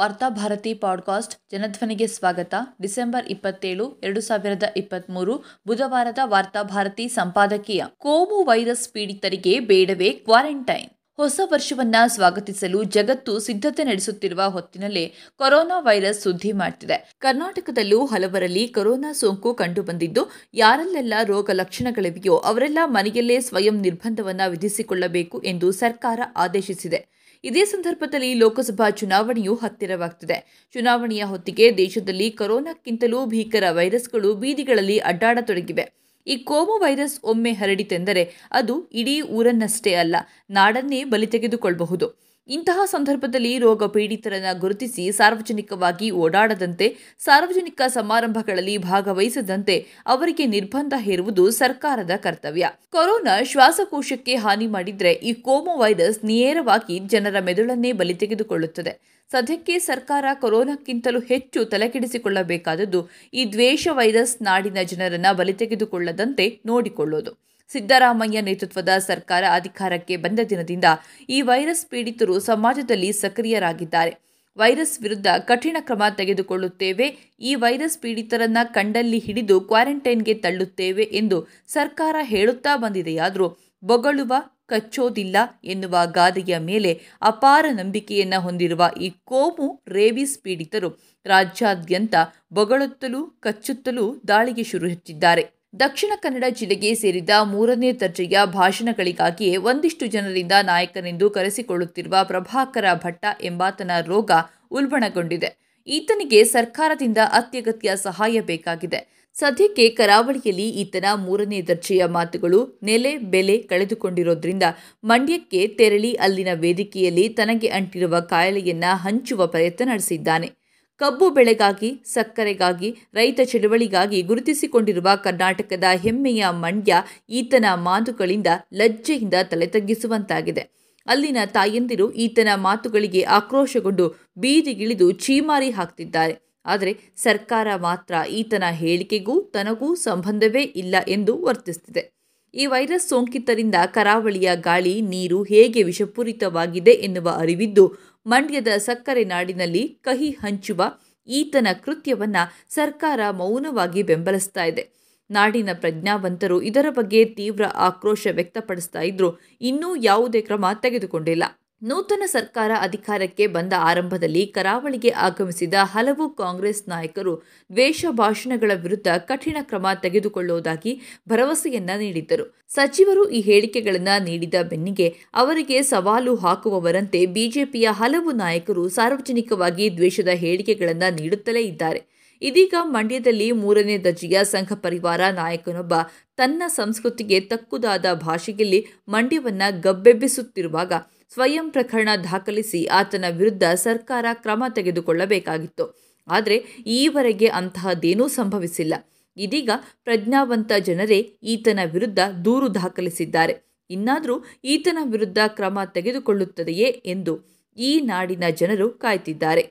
Varthabharati podcast ಜನಧ್ವನಿಗೆ ಸ್ವಾಗತ. December ಇಪ್ಪತ್ತೇಳು, ಎರಡು ಸಾವಿರದ ಇಪ್ಪತ್ತ್ಮೂರು ಬುಧವಾರದ ವಾರ್ತಾಭಾರತಿ ಸಂಪಾದಕೀಯ. ಕೋಮು ವೈರಸ್ ಪೀಡಿತರಿಗೆ ಬೇಡವೇ ಕ್ವಾರಂಟೈನ್. ಹೊಸ ವರ್ಷವನ್ನ ಸ್ವಾಗತಿಸಲು ಜಗತ್ತು ಸಿದ್ಧತೆ ನಡೆಸುತ್ತಿರುವ ಹೊತ್ತಿನಲ್ಲೇ ಕೊರೋನಾ ವೈರಸ್ ಸುದ್ದಿ ಮಾಡ್ತಿದೆ. ಕರ್ನಾಟಕದಲ್ಲೂ ಹಲವರಲ್ಲಿ ಕೊರೋನಾ ಸೋಂಕು ಕಂಡುಬಂದಿದ್ದು, ಯಾರಲ್ಲೆಲ್ಲ ರೋಗ ಲಕ್ಷಣಗಳಿವೆಯೋ ಅವರೆಲ್ಲ ಮನೆಯಲ್ಲೇ ಸ್ವಯಂ ನಿರ್ಬಂಧವನ್ನ ವಿಧಿಸಿಕೊಳ್ಳಬೇಕು ಎಂದು ಸರ್ಕಾರ ಆದೇಶಿಸಿದೆ. ಇದೇ ಸಂದರ್ಭದಲ್ಲಿ ಲೋಕಸಭಾ ಚುನಾವಣೆಯು ಹತ್ತಿರವಾಗ್ತಿದೆ. ಚುನಾವಣೆಯ ಹೊತ್ತಿಗೆ ದೇಶದಲ್ಲಿ ಕೊರೋನಾಕ್ಕಿಂತಲೂ ಭೀಕರ ವೈರಸ್ಗಳು ಬೀದಿಗಳಲ್ಲಿ ಅಡ್ಡಾಡತೊಡಗಿವೆ ಈ ಕೋಮು ವೈರಸ್ ಒಮ್ಮೆ ಹರಡಿತೆಂದರೆ ಅದು ಇಡೀ ಊರನ್ನಷ್ಟೇ ಅಲ್ಲ, ನಾಡನ್ನೇ ಬಲಿ ತೆಗೆದುಕೊಳ್ಳಬಹುದು ಇಂತಹ ಸಂದರ್ಭದಲ್ಲಿ ರೋಗ ಪೀಡಿತರನ್ನು ಗುರುತಿಸಿ ಸಾರ್ವಜನಿಕವಾಗಿ ಓಡಾಡದಂತೆ ಸಾರ್ವಜನಿಕ ಸಮಾರಂಭಗಳಲ್ಲಿ ಭಾಗವಹಿಸದಂತೆ ಅವರಿಗೆ ನಿರ್ಬಂಧ ಹೇರುವುದು ಸರ್ಕಾರದ ಕರ್ತವ್ಯ. ಕೊರೋನಾ ಶ್ವಾಸಕೋಶಕ್ಕೆ ಹಾನಿ ಮಾಡಿದ್ರೆ ಈ ಕೋಮೋ ವೈರಸ್ ನೇರವಾಗಿ ಜನರ ಮೆದುಳನ್ನೇ ಬಲಿ ತೆಗೆದುಕೊಳ್ಳುತ್ತದೆ. ಸದ್ಯಕ್ಕೆ ಸರ್ಕಾರ ಕೊರೋನಾಕ್ಕಿಂತಲೂ ಹೆಚ್ಚು ತಲೆಕೆಡಿಸಿಕೊಳ್ಳಬೇಕಾದದ್ದು ಈ ದ್ವೇಷ ವೈರಸ್ ನಾಡಿನ ಜನರನ್ನ ಬಲಿ ತೆಗೆದುಕೊಳ್ಳದಂತೆ ನೋಡಿಕೊಳ್ಳೋದು. ಸಿದ್ದರಾಮಯ್ಯ ನೇತೃತ್ವದ ಸರ್ಕಾರ ಅಧಿಕಾರಕ್ಕೆ ಬಂದ ದಿನದಿಂದ ಈ ವೈರಸ್ ಪೀಡಿತರು ಸಮಾಜದಲ್ಲಿ ಸಕ್ರಿಯರಾಗಿದ್ದಾರೆ. ವೈರಸ್ ವಿರುದ್ಧ ಕಠಿಣ ಕ್ರಮ ತೆಗೆದುಕೊಳ್ಳುತ್ತೇವೆ. ಈ ವೈರಸ್ ಪೀಡಿತರನ್ನ ಕಂಡಲ್ಲಿ ಹಿಡಿದು ಕ್ವಾರಂಟೈನ್ಗೆ ತಳ್ಳುತ್ತೇವೆ ಎಂದು ಸರ್ಕಾರ ಹೇಳುತ್ತಾ ಬಂದಿದೆಯಾದರೂ ಬೊಗಳುವ ಕಚ್ಚೋದಿಲ್ಲ ಎನ್ನುವ ಗಾದೆಯ ಮೇಲೆ ಅಪಾರ ನಂಬಿಕೆಯನ್ನ ಹೊಂದಿರುವ ಈ ಕೋಮು ರೇಬಿಸ್ ಪೀಡಿತರು ರಾಜ್ಯಾದ್ಯಂತ ಬೊಗಳುತ್ತಲೂ ಕಚ್ಚುತ್ತಲೂ ದಾಳಿಗೆ ಶುರು ಹಚ್ಚಿದ್ದಾರೆ ದಕ್ಷಿಣ ಕನ್ನಡ ಜಿಲ್ಲೆಗೆ ಸೇರಿದ ಮೂರನೇ ದರ್ಜೆಯ ಭಾಷಣಗಳಿಗಾಗಿಯೇ ಒಂದಿಷ್ಟು ಜನರಿಂದ ನಾಯಕನೆಂದು ಕರೆಸಿಕೊಳ್ಳುತ್ತಿರುವ ಪ್ರಭಾಕರ ಭಟ್ಟ ಎಂಬಾತನ ರೋಗ ಉಲ್ಬಣಗೊಂಡಿದೆ. ಈತನಿಗೆ ಸರ್ಕಾರದಿಂದ ಅತ್ಯಗತ್ಯ ಸಹಾಯ ಬೇಕಾಗಿದೆ. ಸದ್ಯಕ್ಕೆ ಕರಾವಳಿಯಲ್ಲಿ ಈತನ ಮೂರನೇ ದರ್ಜೆಯ ಮಾತುಗಳು ನೆಲೆ ಬೆಲೆ ಕಳೆದುಕೊಂಡಿರೋದ್ರಿಂದ ಮಂಡ್ಯಕ್ಕೆ ತೆರಳಿ ಅಲ್ಲಿನ ವೇದಿಕೆಯಲ್ಲಿ ತನಗೆ ಅಂಟಿರುವ ಕಾಯಿಲೆಯನ್ನ ಹಂಚುವ ಪ್ರಯತ್ನ ನಡೆಸಿದ್ದಾನೆ. ಕಬ್ಬು ಬೆಳೆಗಾಗಿ, ಸಕ್ಕರೆಗಾಗಿ, ರೈತ ಚಳವಳಿಗಾಗಿ ಗುರುತಿಸಿಕೊಂಡಿರುವ ಕರ್ನಾಟಕದ ಹೆಮ್ಮೆಯ ಮಂಡ್ಯ ಈತನ ಮಾತುಗಳಿಂದ ಲಜ್ಜೆಯಿಂದ ತಲೆ ತಗ್ಗಿಸುವಂತಾಗಿದೆ ಅಲ್ಲಿನ ತಾಯಂದಿರು ಈತನ ಮಾತುಗಳಿಗೆ ಆಕ್ರೋಶಗೊಂಡು ಬೀದಿಗಿಳಿದು ಛೀಮಾರಿ ಹಾಕ್ತಿದ್ದಾರೆ. ಆದರೆ ಸರ್ಕಾರ ಮಾತ್ರ ಈತನ ಹೇಳಿಕೆಗೂ ತನಗೂ ಸಂಬಂಧವೇ ಇಲ್ಲ ಎಂದು ವರ್ತಿಸುತ್ತಿದೆ ಈ ವೈರಸ್ ಸೋಂಕಿತರಿಂದ ಕರಾವಳಿಯ ಗಾಳಿ, ನೀರು ಹೇಗೆ ವಿಷಪೂರಿತವಾಗಿದೆ ಎನ್ನುವ ಅರಿವಿದ್ದು, ಮಂಡ್ಯದ ಸಕ್ಕರೆ ನಾಡಿನಲ್ಲಿ ಕಹಿ ಹಂಚುವ ಈತನ ಕೃತ್ಯವನ್ನ ಸರ್ಕಾರ ಮೌನವಾಗಿ ಬೆಂಬಲಿಸ್ತಾ ಇದೆ. ನಾಡಿನ ಪ್ರಜ್ಞಾವಂತರು ಇದರ ಬಗ್ಗೆ ತೀವ್ರ ಆಕ್ರೋಶ ವ್ಯಕ್ತಪಡಿಸ್ತಾ ಇದ್ರು. ಇನ್ನೂ ಯಾವುದೇ ಕ್ರಮ ತೆಗೆದುಕೊಂಡಿಲ್ಲ. ನೂತನ ಸರ್ಕಾರ ಅಧಿಕಾರಕ್ಕೆ ಬಂದ ಆರಂಭದಲ್ಲಿ ಕರಾವಳಿಗೆ ಆಗಮಿಸಿದ ಹಲವು ಕಾಂಗ್ರೆಸ್ ನಾಯಕರು ದ್ವೇಷ ಭಾಷಣಗಳ ವಿರುದ್ಧ ಕಠಿಣ ಕ್ರಮ ತೆಗೆದುಕೊಳ್ಳುವುದಾಗಿ ಭರವಸೆಯನ್ನ ನೀಡಿದ್ದರು. ಸಚಿವರು ಈ ಹೇಳಿಕೆಗಳನ್ನು ನೀಡಿದ ಬೆನ್ನಿಗೆ ಅವರಿಗೆ ಸವಾಲು ಹಾಕುವವರಂತೆ ಬಿಜೆಪಿಯ ಹಲವು ನಾಯಕರು ಸಾರ್ವಜನಿಕವಾಗಿ ದ್ವೇಷದ ಹೇಳಿಕೆಗಳನ್ನು ನೀಡುತ್ತಲೇ ಇದ್ದಾರೆ. ಇದೀಗ ಮಂಡ್ಯದಲ್ಲಿ ಮೂರನೇ ದರ್ಜೆಯ ಸಂಘ ಪರಿವಾರ ನಾಯಕನೊಬ್ಬ ತನ್ನ ಸಂಸ್ಕೃತಿಗೆ ತಕ್ಕುದಾದ ಭಾಷೆಯಲ್ಲಿ ಮಂಡ್ಯವನ್ನ ಗಬ್ಬೆಬ್ಬಿಸುತ್ತಿರುವಾಗ ಸ್ವಯಂ ಪ್ರಕರಣ ದಾಖಲಿಸಿ ಆತನ ವಿರುದ್ಧ ಸರ್ಕಾರ ಕ್ರಮ ತೆಗೆದುಕೊಳ್ಳಬೇಕಾಗಿತ್ತು. ಆದರೆ ಈವರೆಗೆ ಅಂತಹದ್ದೇನೂ ಸಂಭವಿಸಿಲ್ಲ. ಇದೀಗ ಪ್ರಜ್ಞಾವಂತ ಜನರೇ ಈತನ ವಿರುದ್ಧ ದೂರು ದಾಖಲಿಸಿದ್ದಾರೆ. ಇನ್ನಾದರೂ ಈತನ ವಿರುದ್ಧ ಕ್ರಮ ತೆಗೆದುಕೊಳ್ಳುತ್ತದೆಯೇ ಎಂದು ಈ ನಾಡಿನ ಜನರು ಕಾಯ್ತಿದ್ದಾರೆ.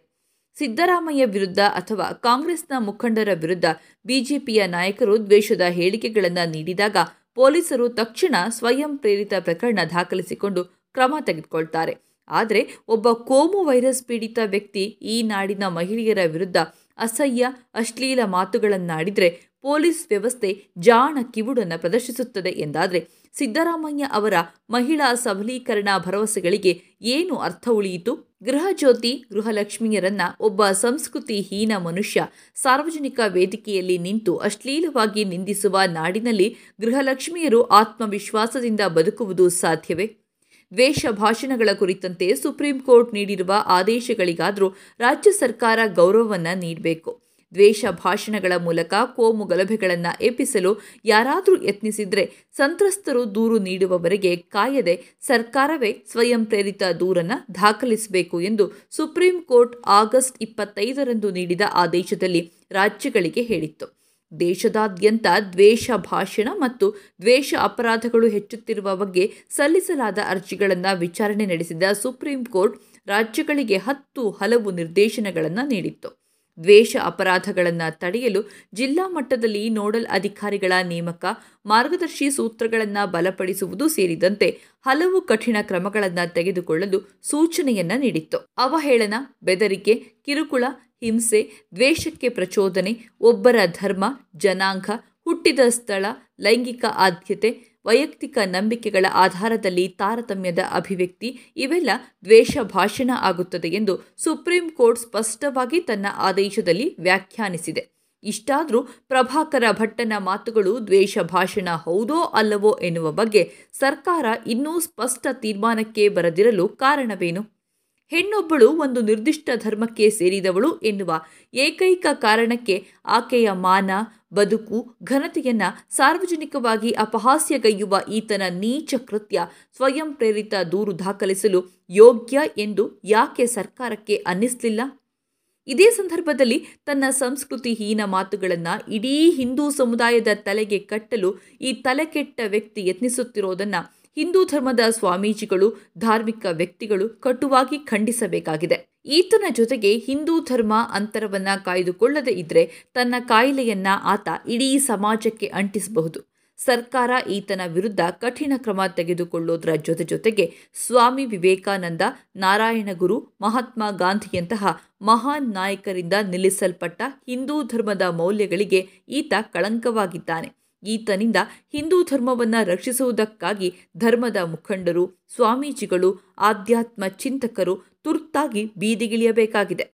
ಸಿದ್ದರಾಮಯ್ಯ ವಿರುದ್ಧ ಅಥವಾ ಕಾಂಗ್ರೆಸ್ನ ಮುಖಂಡರ ವಿರುದ್ಧ ಬಿಜೆಪಿಯ ನಾಯಕರು ದ್ವೇಷದ ಹೇಳಿಕೆಗಳನ್ನು ನೀಡಿದಾಗ ಪೊಲೀಸರು ತಕ್ಷಣ ಸ್ವಯಂ ಪ್ರೇರಿತ ಪ್ರಕರಣ ದಾಖಲಿಸಿಕೊಂಡು ಕ್ರಮ ತೆಗೆದುಕೊಳ್ತಾರೆ. ಆದರೆ ಒಬ್ಬ ಕೋಮು ವೈರಸ್ ಪೀಡಿತ ವ್ಯಕ್ತಿ ಈ ನಾಡಿನ ಮಹಿಳೆಯರ ವಿರುದ್ಧ ಅಸಹ್ಯ, ಅಶ್ಲೀಲ ಮಾತುಗಳನ್ನಾಡಿದರೆ ಪೊಲೀಸ್ ವ್ಯವಸ್ಥೆ ಜಾಣ ಕಿವುಡನ್ನು ಪ್ರದರ್ಶಿಸುತ್ತದೆ ಎಂದಾದರೆ ಸಿದ್ದರಾಮಯ್ಯ ಅವರ ಮಹಿಳಾ ಸಬಲೀಕರಣ ಭರವಸೆಗಳಿಗೆ ಏನು ಅರ್ಥ ಉಳಿಯಿತು? ಗೃಹಜ್ಯೋತಿ ಗೃಹಲಕ್ಷ್ಮಿಯರನ್ನ ಒಬ್ಬ ಸಂಸ್ಕೃತಿ ಹೀನ ಮನುಷ್ಯ ಸಾರ್ವಜನಿಕ ವೇದಿಕೆಯಲ್ಲಿ ನಿಂತು ಅಶ್ಲೀಲವಾಗಿ ನಿಂದಿಸುವ ನಾಡಿನಲ್ಲಿ ಗೃಹಲಕ್ಷ್ಮಿಯರು ಆತ್ಮವಿಶ್ವಾಸದಿಂದ ಬದುಕುವುದು ಸಾಧ್ಯವೇ? ದ್ವೇಷ ಭಾಷಣಗಳ ಕುರಿತಂತೆ ಸುಪ್ರೀಂ ಕೋರ್ಟ್ ನೀಡಿರುವ ಆದೇಶಗಳಿಗಾದರೂ ರಾಜ್ಯ ಸರ್ಕಾರ ಗೌರವವನ್ನು ನೀಡಬೇಕು. ದ್ವೇಷ ಭಾಷಣಗಳ ಮೂಲಕ ಕೋಮು ಗಲಭೆಗಳನ್ನು ಎಪ್ಪಿಸಲು ಯಾರಾದರೂ ಯತ್ನಿಸಿದರೆ ಸಂತ್ರಸ್ತರು ದೂರು ನೀಡುವವರೆಗೆ ಕಾಯದೆ ಸರ್ಕಾರವೇ ಸ್ವಯಂ ಪ್ರೇರಿತ ದೂರನ್ನು ದಾಖಲಿಸಬೇಕು ಎಂದು ಸುಪ್ರೀಂ ಕೋರ್ಟ್ ಆಗಸ್ಟ್ ಇಪ್ಪತ್ತೈದರಂದು ನೀಡಿದ ಆದೇಶದಲ್ಲಿ ರಾಜ್ಯಗಳಿಗೆ ಹೇಳಿತ್ತು. ದೇಶದಾದ್ಯಂತ ದ್ವೇಷ ಭಾಷಣ ಮತ್ತು ದ್ವೇಷ ಅಪರಾಧಗಳು ಹೆಚ್ಚುತ್ತಿರುವ ಬಗ್ಗೆ ಸಲ್ಲಿಸಲಾದ ಅರ್ಜಿಗಳನ್ನು ವಿಚಾರಣೆ ನಡೆಸಿದ ಸುಪ್ರೀಂ ಕೋರ್ಟ್ ರಾಜ್ಯಗಳಿಗೆ ಹತ್ತು ಹಲವು ನಿರ್ದೇಶನಗಳನ್ನು ನೀಡಿತ್ತು. ದ್ವೇಷ ಅಪರಾಧಗಳನ್ನು ತಡೆಯಲು ಜಿಲ್ಲಾ ಮಟ್ಟದಲ್ಲಿ ನೋಡಲ್ ಅಧಿಕಾರಿಗಳ ನೇಮಕ, ಮಾರ್ಗದರ್ಶಿ ಸೂತ್ರಗಳನ್ನು ಬಲಪಡಿಸುವುದು ಸೇರಿದಂತೆ ಹಲವು ಕಠಿಣ ಕ್ರಮಗಳನ್ನು ತೆಗೆದುಕೊಳ್ಳಲು ಸೂಚನೆಯನ್ನು ನೀಡಿತ್ತು. ಅವಹೇಳನ, ಬೆದರಿಕೆ, ಕಿರುಕುಳ ಹಿಂಸೆ, ದ್ವೇಷಕ್ಕೆ ಪ್ರಚೋದನೆ, ಒಬ್ಬರ ಧರ್ಮ, ಜನಾಂಗ, ಹುಟ್ಟಿದ ಸ್ಥಳ, ಲೈಂಗಿಕ ಆದ್ಯತೆ, ವೈಯಕ್ತಿಕ ನಂಬಿಕೆಗಳ ಆಧಾರದಲ್ಲಿ ತಾರತಮ್ಯದ ಅಭಿವ್ಯಕ್ತಿ ಇವೆಲ್ಲ ದ್ವೇಷ ಭಾಷಣ ಆಗುತ್ತದೆ ಎಂದು ಸುಪ್ರೀಂ ಕೋರ್ಟ್ ಸ್ಪಷ್ಟವಾಗಿ ತನ್ನ ಆದೇಶದಲ್ಲಿ ವ್ಯಾಖ್ಯಾನಿಸಿದೆ. ಇಷ್ಟಾದರೂ ಪ್ರಭಾಕರ ಭಟ್ಟನ ಮಾತುಗಳು ದ್ವೇಷ ಭಾಷಣ ಹೌದೋ ಅಲ್ಲವೋ ಎನ್ನುವ ಬಗ್ಗೆ ಸರ್ಕಾರ ಇನ್ನೂ ಸ್ಪಷ್ಟ ತೀರ್ಮಾನಕ್ಕೆ ಬರದಿರಲು ಕಾರಣವೇನು? ಹೆಣ್ಣೊಬ್ಬಳು ಒಂದು ನಿರ್ದಿಷ್ಟ ಧರ್ಮಕ್ಕೆ ಸೇರಿದವಳು ಎನ್ನುವ ಏಕೈಕ ಕಾರಣಕ್ಕೆ ಆಕೆಯ ಮಾನ, ಬದುಕು, ಘನತೆಯನ್ನು ಸಾರ್ವಜನಿಕವಾಗಿ ಅಪಹಾಸ್ಯಗೈಯುವ ಈತನ ನೀಚ ಕೃತ್ಯ ಸ್ವಯಂ ಪ್ರೇರಿತ ದೂರು ದಾಖಲಿಸಲು ಯೋಗ್ಯ ಎಂದು ಯಾಕೆ ಸರ್ಕಾರಕ್ಕೆ ಅನ್ನಿಸಲಿಲ್ಲ? ಇದೇ ಸಂದರ್ಭದಲ್ಲಿ ತನ್ನ ಸಂಸ್ಕೃತಿ ಹೀನ ಮಾತುಗಳನ್ನು ಇಡೀ ಹಿಂದೂ ಸಮುದಾಯದ ತಲೆಗೆ ಕಟ್ಟಲು ಈ ತಲೆಕೆಟ್ಟ ವ್ಯಕ್ತಿ ಯತ್ನಿಸುತ್ತಿರೋದನ್ನು ಹಿಂದೂ ಧರ್ಮದ ಸ್ವಾಮೀಜಿಗಳು, ಧಾರ್ಮಿಕ ವ್ಯಕ್ತಿಗಳು ಕಟುವಾಗಿ ಖಂಡಿಸಬೇಕಾಗಿದೆ. ಈತನ ಜೊತೆಗೆ ಹಿಂದೂ ಧರ್ಮ ಅಂತರವನ್ನ ಕಾಯ್ದುಕೊಳ್ಳದೆ ಇದ್ರೆ ತನ್ನ ಕಾಯಿಲೆಯನ್ನ ಆತ ಇಡೀ ಸಮಾಜಕ್ಕೆ ಅಂಟಿಸಬಹುದು. ಸರ್ಕಾರ ಈತನ ವಿರುದ್ಧ ಕಠಿಣ ಕ್ರಮ ತೆಗೆದುಕೊಳ್ಳೋದರ ಜೊತೆ ಜೊತೆಗೆ ಸ್ವಾಮಿ ವಿವೇಕಾನಂದ, ನಾರಾಯಣ ಗುರು, ಮಹಾತ್ಮ ಗಾಂಧಿಯಂತಹ ಮಹಾನ್ ನಾಯಕರಿಂದ ನಿಲ್ಲಿಸಲ್ಪಟ್ಟ ಹಿಂದೂ ಧರ್ಮದ ಮೌಲ್ಯಗಳಿಗೆ ಈತ ಕಳಂಕವಾಗಿದ್ದಾನೆ. ಈತನಿಂದ ಹಿಂದೂ ಧರ್ಮವನ್ನ ರಕ್ಷಿಸುವುದಕ್ಕಾಗಿ ಧರ್ಮದ ಮುಖಂಡರು ಸ್ವಾಮೀಜಿಗಳು ಆಧ್ಯಾತ್ಮ ಚಿಂತಕರು ತುರ್ತಾಗಿ ಬೀದಿಗಿಳಿಯಬೇಕಾಗಿದೆ.